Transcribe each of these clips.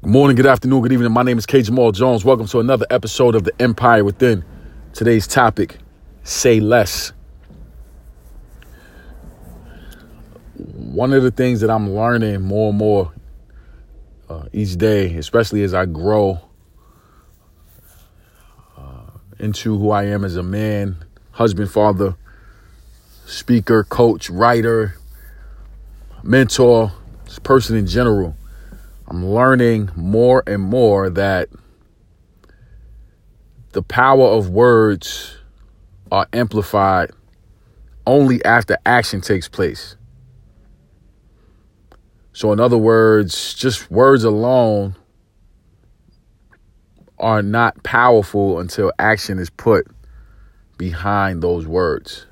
Good morning, good afternoon, good evening. My name is K. Jamal Jones. Welcome to another episode of The Empire Within. Today's topic say less. One of the things that I'm learning more and more uh, each day, especially as I grow uh, into who I am as a man, husband, father, speaker, coach, writer, mentor, person in general I'm learning more and more that the power of words are amplified only after action takes place. So, in other words, just words alone are not powerful until action is put behind those words.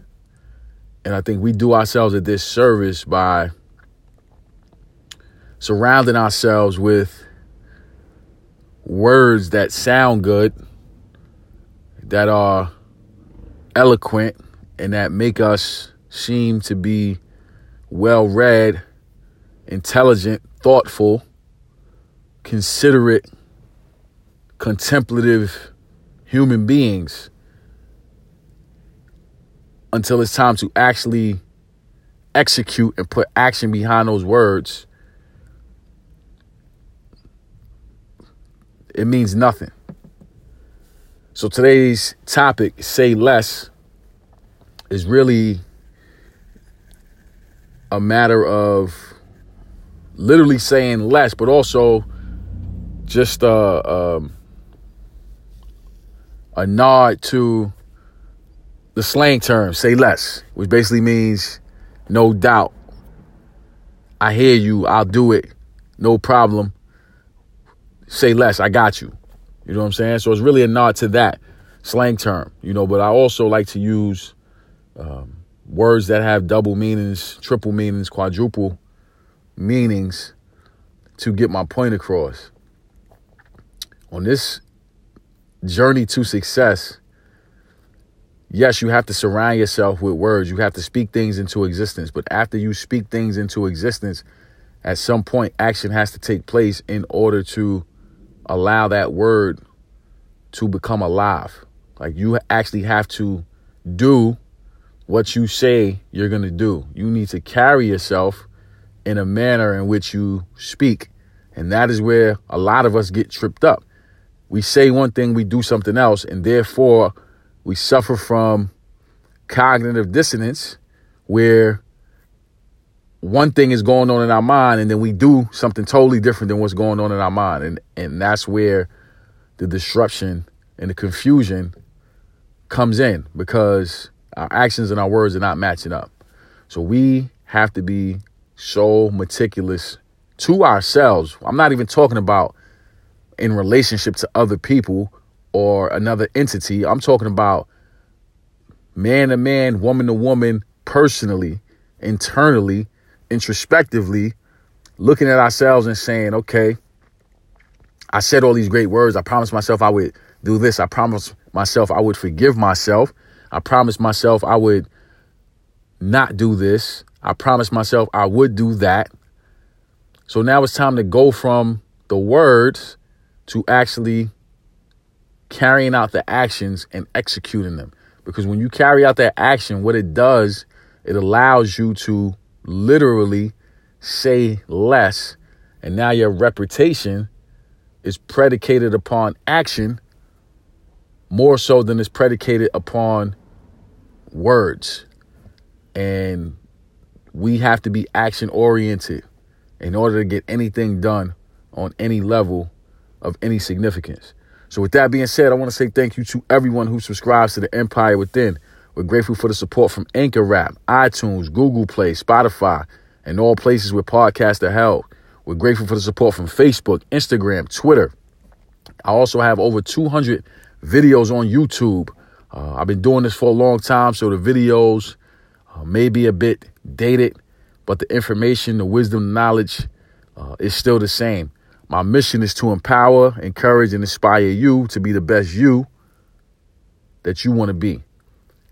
And I think we do ourselves a disservice by surrounding ourselves with words that sound good, that are eloquent, and that make us seem to be well read, intelligent, thoughtful, considerate, contemplative human beings. Until it's time to actually execute and put action behind those words it means nothing. So today's topic, say less, is really a matter of literally saying less, but also just um, a nod to the slang term, say less, which basically means no doubt. I hear you, I'll do it, no problem say less. I got you. You know what I'm saying? So it's really a nod to that slang term, you know. But I also like to use um, words that have double meanings, triple meanings, quadruple meanings to get my point across. On this journey to success, yes, you have to surround yourself with words. You have to speak things into existence. But after you speak things into existence, at some point, action has to take place in order to allow that word to become alive. Like you actually have to do what you say you're going to do. You need to carry yourself in a manner in which you speak. And that is where a lot of us get tripped up. We say one thing, we do something else, and therefore we suffer from cognitive dissonance where one thing is going on in our mind and then we do something totally different than what's going on in our mind. And and that's where the disruption and the confusion comes in because our actions and our words are not matching up. So we have to be so meticulous to ourselves. I'm not even talking about in relationship to other people or another entity. I'm talking about man to man woman to woman personally internally introspectively looking at ourselves and saying, okay, I said all these great words. I promised myself I would do this. I promised myself I would forgive myself. I promised myself I would not do this. I promised myself I would do that. So now it's time to go from the words to actually carrying out the actions and executing them. Because when you carry out that action, what it does, it allows you to literally say less. And now your reputation is predicated upon action more so than it's predicated upon words. And we have to be action oriented in order to get anything done on any level of any significance. So, with that being said, I want to say thank you to everyone who subscribes to the Empire Within. We're grateful for the support from Anchor Rap, iTunes, Google Play, Spotify, and all places where podcasts are held. We're grateful for the support from Facebook, Instagram, Twitter. I also have over 200 videos on YouTube. Uh, I've been doing this for a long time, so the videos uh, may be a bit dated, but the information, the wisdom, knowledge uh, is still the same. My mission is to empower, encourage, and inspire you to be the best you that you want to be.